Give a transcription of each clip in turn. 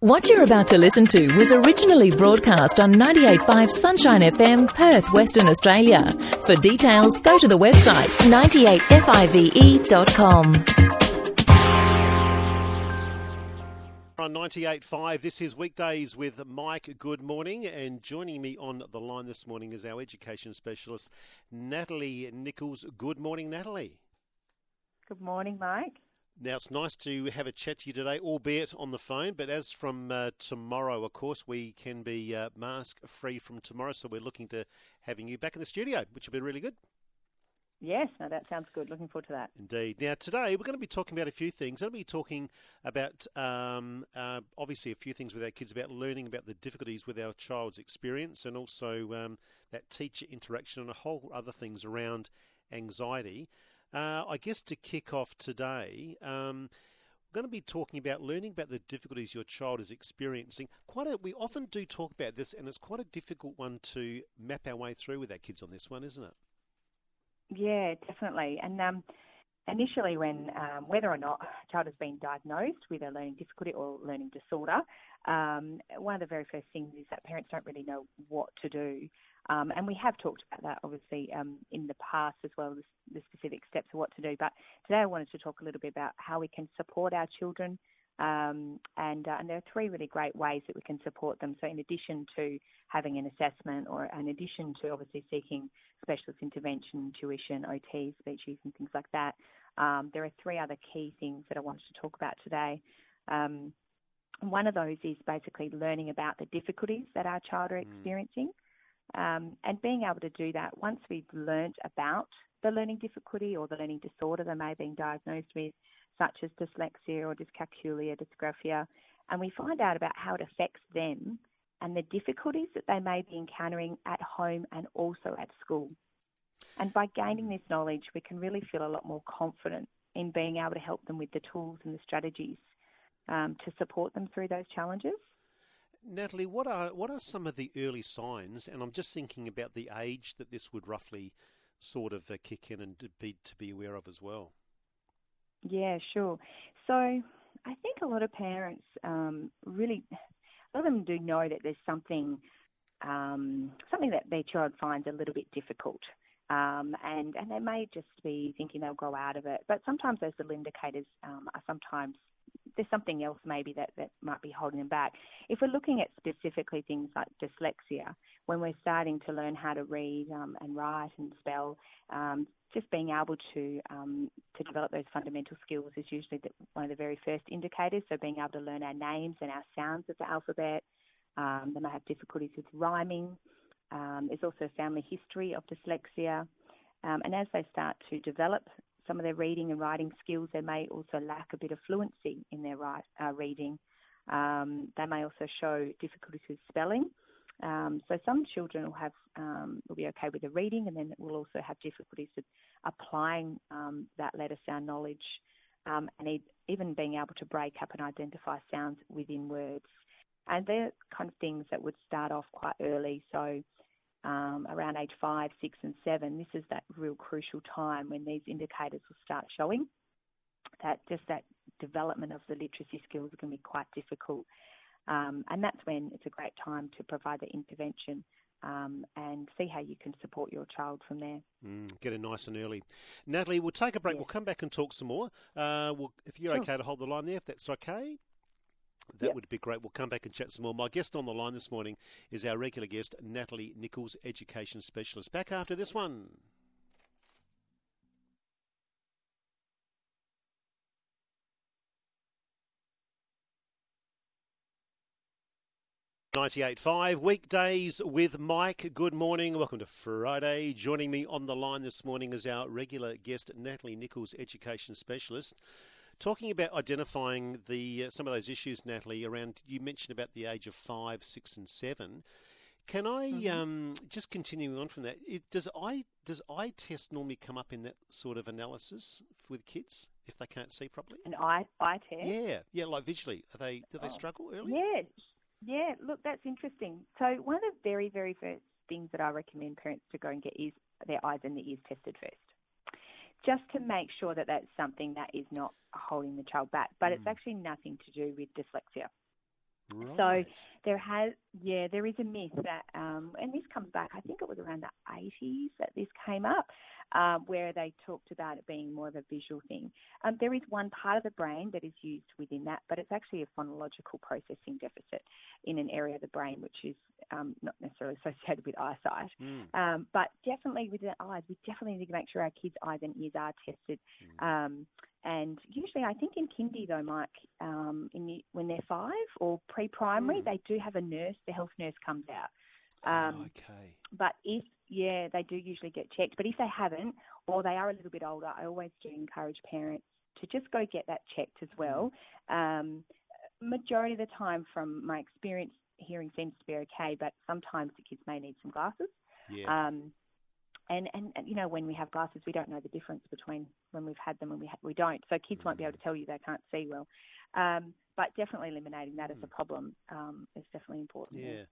What you're about to listen to was originally broadcast on 98.5 Sunshine FM, Perth, Western Australia. For details, go to the website 98five.com. On 98.5, this is Weekdays with Mike. Good morning. And joining me on the line this morning is our education specialist, Natalie Nicholls. Good morning, Natalie. Good morning, Mike. Now, it's nice to have a chat to you today, albeit on the phone. But as from uh, tomorrow, of course, we can be uh, mask free from tomorrow. So we're looking to having you back in the studio, which will be really good. Yes, no, that sounds good. Looking forward to that. Indeed. Now, today we're going to be talking about a few things. We're going to be talking about, um, uh, obviously, a few things with our kids about learning about the difficulties with our child's experience and also um, that teacher interaction and a whole other things around anxiety. Uh, I guess to kick off today, um, we're going to be talking about learning about the difficulties your child is experiencing. Quite a, we often do talk about this, and it's quite a difficult one to map our way through with our kids on this one, isn't it? Yeah, definitely. And um, initially, when um, whether or not a child has been diagnosed with a learning difficulty or learning disorder, um, one of the very first things is that parents don't really know what to do. Um, and we have talked about that obviously um, in the past as well, the, the, specific steps of what to do. But today I wanted to talk a little bit about how we can support our children. Um, and, uh, and there are three really great ways that we can support them. So, in addition to having an assessment, or in addition to obviously seeking specialist intervention, tuition, OT, speeches, and things like that, um, there are three other key things that I wanted to talk about today. Um, one of those is basically learning about the difficulties that our child are mm. experiencing. Mm. Um, and being able to do that once we've learnt about the learning difficulty or the learning disorder they may have been diagnosed with, such as dyslexia or dyscalculia, dysgraphia, and we find out about how it affects them and the difficulties that they may be encountering at home and also at school. And by gaining this knowledge, we can really feel a lot more confident in being able to help them with the tools and the strategies um, to support them through those challenges. Natalie, what are what are some of the early signs? And I'm just thinking about the age that this would roughly sort of uh, kick in and be to be aware of as well. Yeah, sure. So I think a lot of parents um, really, a lot of them do know that there's something um, something that their child finds a little bit difficult. Um, and, and they may just be thinking they'll grow out of it. But sometimes those little indicators um, are sometimes there's something else maybe that, that might be holding them back. If we're looking at specifically things like dyslexia, when we're starting to learn how to read um, and write and spell, um, just being able to um, to develop those fundamental skills is usually the, one of the very first indicators. So being able to learn our names and our sounds of the alphabet. Um, they may have difficulties with rhyming. Um, there's also a family history of dyslexia. Um, and as they start to develop some of their reading and writing skills, they may also lack a bit of fluency in their write, uh, reading. Um, they may also show difficulties with spelling. Um, so some children will have um, will be okay with the reading, and then will also have difficulties with applying um, that letter sound knowledge, um, and even being able to break up and identify sounds within words. And they're kind of things that would start off quite early. So um, around age five, six, and seven, this is that real crucial time when these indicators will start showing. That just that development of the literacy skills can be quite difficult, um, and that's when it's a great time to provide the intervention. Um, and see how you can support your child from there. Mm, get it nice and early. Natalie, we'll take a break. We'll come back and talk some more. Uh, we'll, if you're sure. okay to hold the line there, if that's okay. That yep. would be great. We'll come back and chat some more. My guest on the line this morning is our regular guest, Natalie Nicholls, Education Specialist. Back after this one. Ninety-eight five weekdays with Mike. Good morning. Welcome to Friday. Joining me on the line this morning is our regular guest, Natalie Nicholls, Education Specialist. Talking about identifying the uh, some of those issues, Natalie, around you mentioned about the age of five, six, and seven. Can I mm-hmm. um, just continuing on from that? It, does I does eye test normally come up in that sort of analysis with kids if they can't see properly? An eye eye test? Yeah, yeah, like visually. Are they do they oh. struggle early? Yeah, yeah. Look, that's interesting. So one of the very very first things that I recommend parents to go and get is their eyes and their ears tested first just to make sure that that's something that is not holding the child back. But mm. it's actually nothing to do with dyslexia. So there has, yeah, there is a myth that, um, and this comes back, I think it was around the 80s that this came up, um, where they talked about it being more of a visual thing. Um, there is one part of the brain that is used within that, but it's actually a phonological processing deficit in an area of the brain which is um, not necessarily associated with eyesight. Mm. but definitely with the eyes, we definitely need to make sure our kids' eyes and ears are tested. Mm. and usually, I think in kindy though, Mike, um, the, when they're five or pre-primary, mm. they do have a nurse. The health nurse comes out. Um, oh, okay. But if yeah, they do usually get checked. But if they haven't, or they are a little bit older, I always do encourage parents to just go get that checked as well. Mm. Um, majority of the time, from my experience, hearing seems to be okay, but sometimes the kids may need some glasses. Yeah. Um, and, and, and you know when we have glasses, we don't know the difference between when we've had them and we ha- we don't. So kids mm. won't be able to tell you they can't see well. Um, but definitely eliminating that mm. as a problem um, is definitely important. Yeah.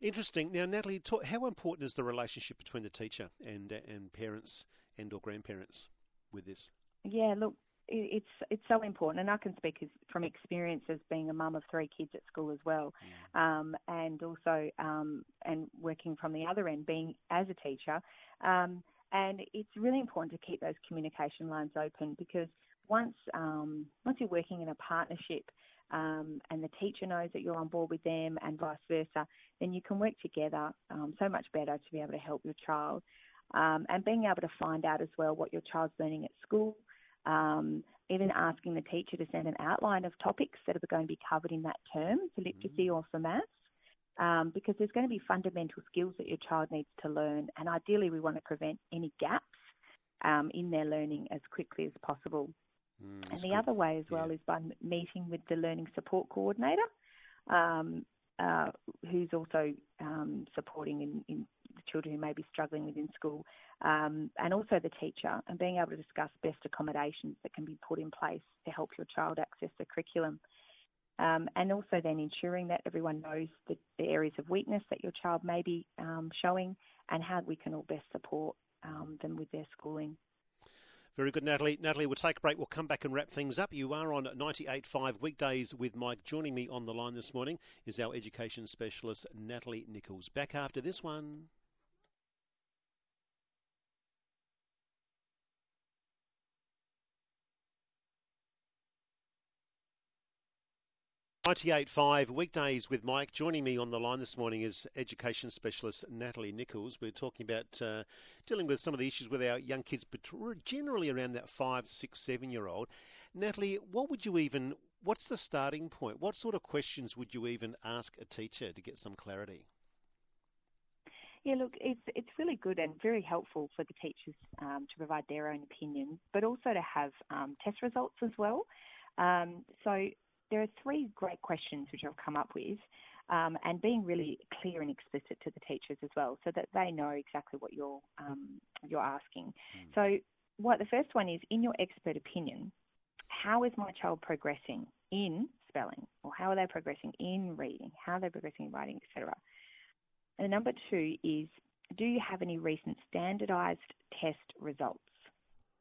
Interesting. Now, Natalie, talk, how important is the relationship between the teacher and and parents and or grandparents with this? Yeah, look, it's it's so important, and I can speak as, from experience as being a mum of three kids at school as well, mm. um, and also um, and working from the other end, being as a teacher, um, and it's really important to keep those communication lines open because once um, once you're working in a partnership, um, and the teacher knows that you're on board with them and vice versa, then you can work together um, so much better to be able to help your child. Um, and being able to find out as well what your child's learning at school, um, even asking the teacher to send an outline of topics that are going to be covered in that term for literacy mm-hmm. or for maths. Um, because there's going to be fundamental skills that your child needs to learn, and ideally, we want to prevent any gaps um, in their learning as quickly as possible. Mm, and the good. other way as well yeah. is by meeting with the learning support coordinator, um, uh, who's also um, supporting in, in, the children who may be struggling within school, um, and also the teacher, and being able to discuss best accommodations that can be put in place to help your child access the curriculum. Um, and also then ensuring that everyone knows the, the, areas of weakness that your child may be um, showing and how we can all best support um, them with their schooling. Very good, Natalie. Natalie, we'll take a break. We'll come back and wrap things up. You are on 98.5 weekdays with Mike. Joining me on the line this morning is our education specialist, Natalie Nicholls. Back after this one. 98.5 weekdays with Mike. Joining me on the line this morning is education specialist Natalie Nicholls. We're talking about uh, dealing with some of the issues with our young kids, but generally around that five, six, seven year old. Natalie, what would you even, what's the starting point? What sort of questions would you even ask a teacher to get some clarity? Yeah, look, it's it's really good and very helpful for the teachers um, to provide their own opinions, but also to have um, test results as well. Um, so there are three great questions which I've come up with, um, and being really clear and explicit to the teachers as well, so that they know exactly what you're um, you're asking. Mm. So, what the first one is, in your expert opinion, how is my child progressing in spelling, or how are they progressing in reading, how are they progressing in writing, etc. And number two is, do you have any recent standardised test results?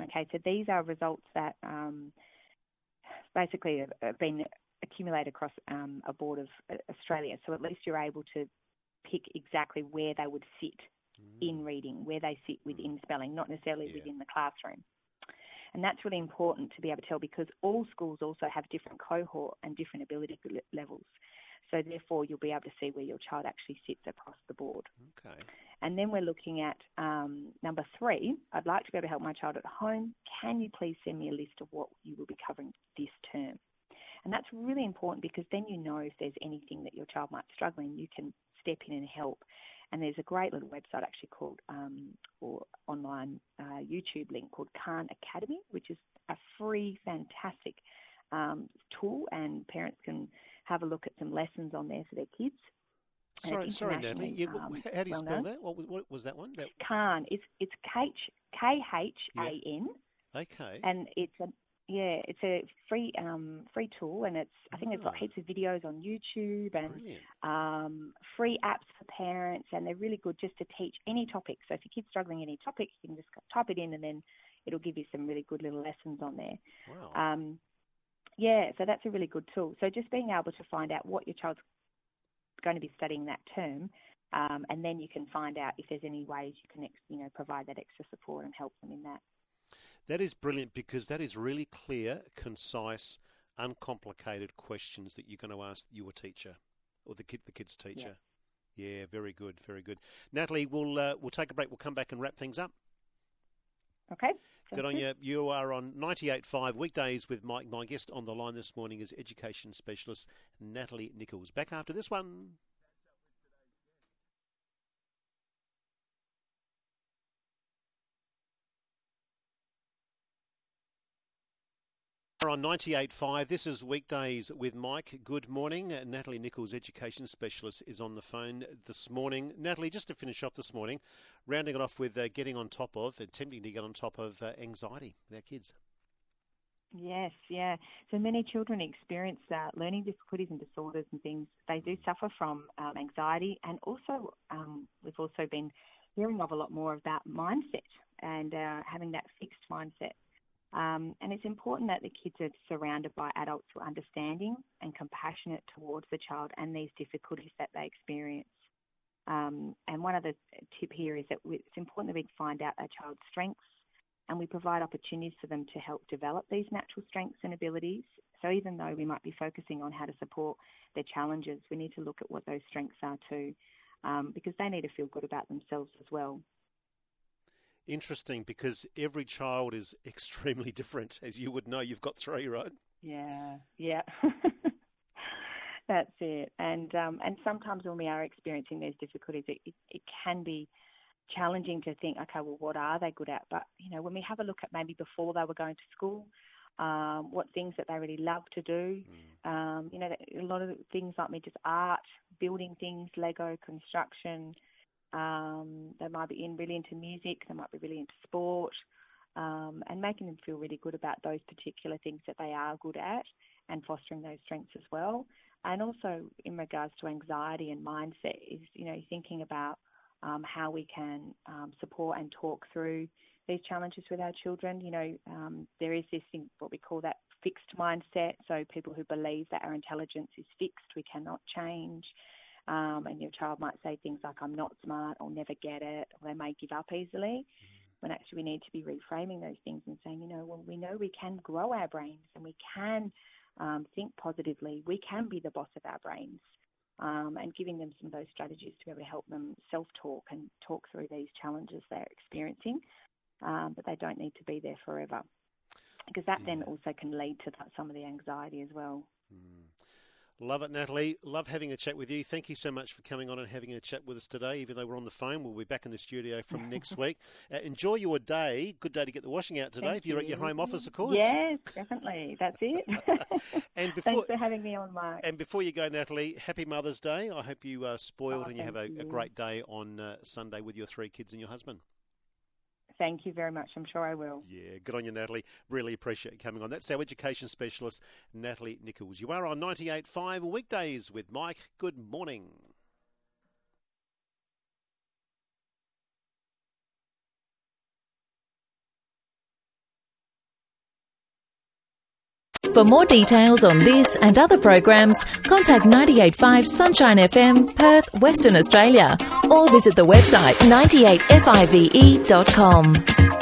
Okay, so these are results that um, basically have been accumulated across um, a board of uh, Australia. So at least you're able to pick exactly where they would sit mm. in reading, where they sit within mm. spelling, not necessarily yeah. within the classroom. And that's really important to be able to tell because all schools also have different cohort and different ability levels. So therefore, you'll be able to see where your child actually sits across the board. Okay. And then we're looking at um, number three. I'd like to be able to help my child at home. Can you please send me a list of what you will be covering this term? And that's really important because then you know if there's anything that your child might struggle in, you can step in and help. And there's a great little website actually called, um, or online uh, YouTube link called Khan Academy, which is a free, fantastic um, tool, and parents can have a look at some lessons on there for their kids. Sorry, sorry, Natalie. Yeah, um, how do you spell that? What, what, was that one? That... Khan. It's it's K H A N. Okay. And it's a yeah, it's a free um, free tool, and it's I think oh. it's got heaps of videos on YouTube and um, free apps for parents, and they're really good just to teach any topic. So if your kid's struggling with any topic, you can just type it in, and then it'll give you some really good little lessons on there. Wow. Um, yeah, so that's a really good tool. So just being able to find out what your child's going to be studying that term. Um, and then you can find out if there's any ways you can, you know, provide that extra support and help them in that. That is brilliant because that is really clear, concise, uncomplicated questions that you're going to ask your teacher or the kid, the kid's teacher. Yeah, yeah very good, very good. Natalie, we'll uh, we'll take a break. We'll come back and wrap things up. Okay. Good on you. You are on 98.5 weekdays with Mike. My guest on the line this morning is education specialist Natalie Nicholls. Back after this one. On 98.5. This is Weekdays with Mike. Good morning. Natalie Nicholls, Education Specialist, is on the phone this morning. Natalie, just to finish off this morning, rounding it off with uh, getting on top of, attempting to get on top of uh, anxiety with our kids. Yes, yeah. So many children experience uh, learning difficulties and disorders and things. They do suffer from um, anxiety, and also um, we've also been hearing of a lot more of that mindset and uh, having that fixed mindset. Um, and it's important that the kids are surrounded by adults who are understanding and compassionate towards the child and these difficulties that they experience. Um, and one other tip here is that it's important that we find out our child's strengths and we provide opportunities for them to help develop these natural strengths and abilities. So even though we might be focusing on how to support their challenges, we need to look at what those strengths are too, um, because they need to feel good about themselves as well interesting because every child is extremely different, as you would know. You've got three, right? Yeah, yeah. That's it. And um, and sometimes when we are experiencing these difficulties, it, it, it can be challenging to think, okay, well, what are they good at? But you know, when we have a look at maybe before they were going to school, um, what things that they really love to do. Mm. Um, you know, a lot of things like me, just art, building things, Lego, construction, um, they might be in really into music, they might be really into sport, um, and making them feel really good about those particular things that they are good at and fostering those strengths as well. And also in regards to anxiety and mindset is, you know, thinking about um, how we can um, support and talk through these challenges with our children. You know, um, there is this thing, what we call that fixed mindset. So people who believe that our intelligence is fixed, we cannot change. Um, and your child might say things like, I'm not smart, I'll never get it, or they may give up easily. Mm-hmm. When actually we need to be reframing those things and saying, you know, well, we know we can grow our brains and we can um, think positively. We can be the boss of our brains. Um, and giving them some of those strategies to be able to help them self talk and talk through these challenges they're experiencing. Um, but they don't need to be there forever because that then also can lead to that, some of the anxiety as well. Mm. Love it, Natalie. Love having a chat with you. Thank you so much for coming on and having a chat with us today. Even though we're on the phone, we'll be back in the studio from next week. Uh, enjoy your day. Good day to get the washing out today. Thank if you're you. at your home office, of course. Yes, definitely. That's it. and before, Thanks for having me on, Mark. And before you go, Natalie, happy Mother's Day. I hope you are spoiled oh, and you have a, you. a, great day on uh, Sunday with your three kids and your husband. Thank you very much. I'm sure I will. Yeah, good on you, Natalie. Really appreciate you coming on. That's our education specialist, Natalie Nicholls. You are on 98.5 weekdays with Mike. Good morning. For more details on this and other programs, contact 985 Sunshine FM, Perth, Western Australia, or visit the website 98five.com.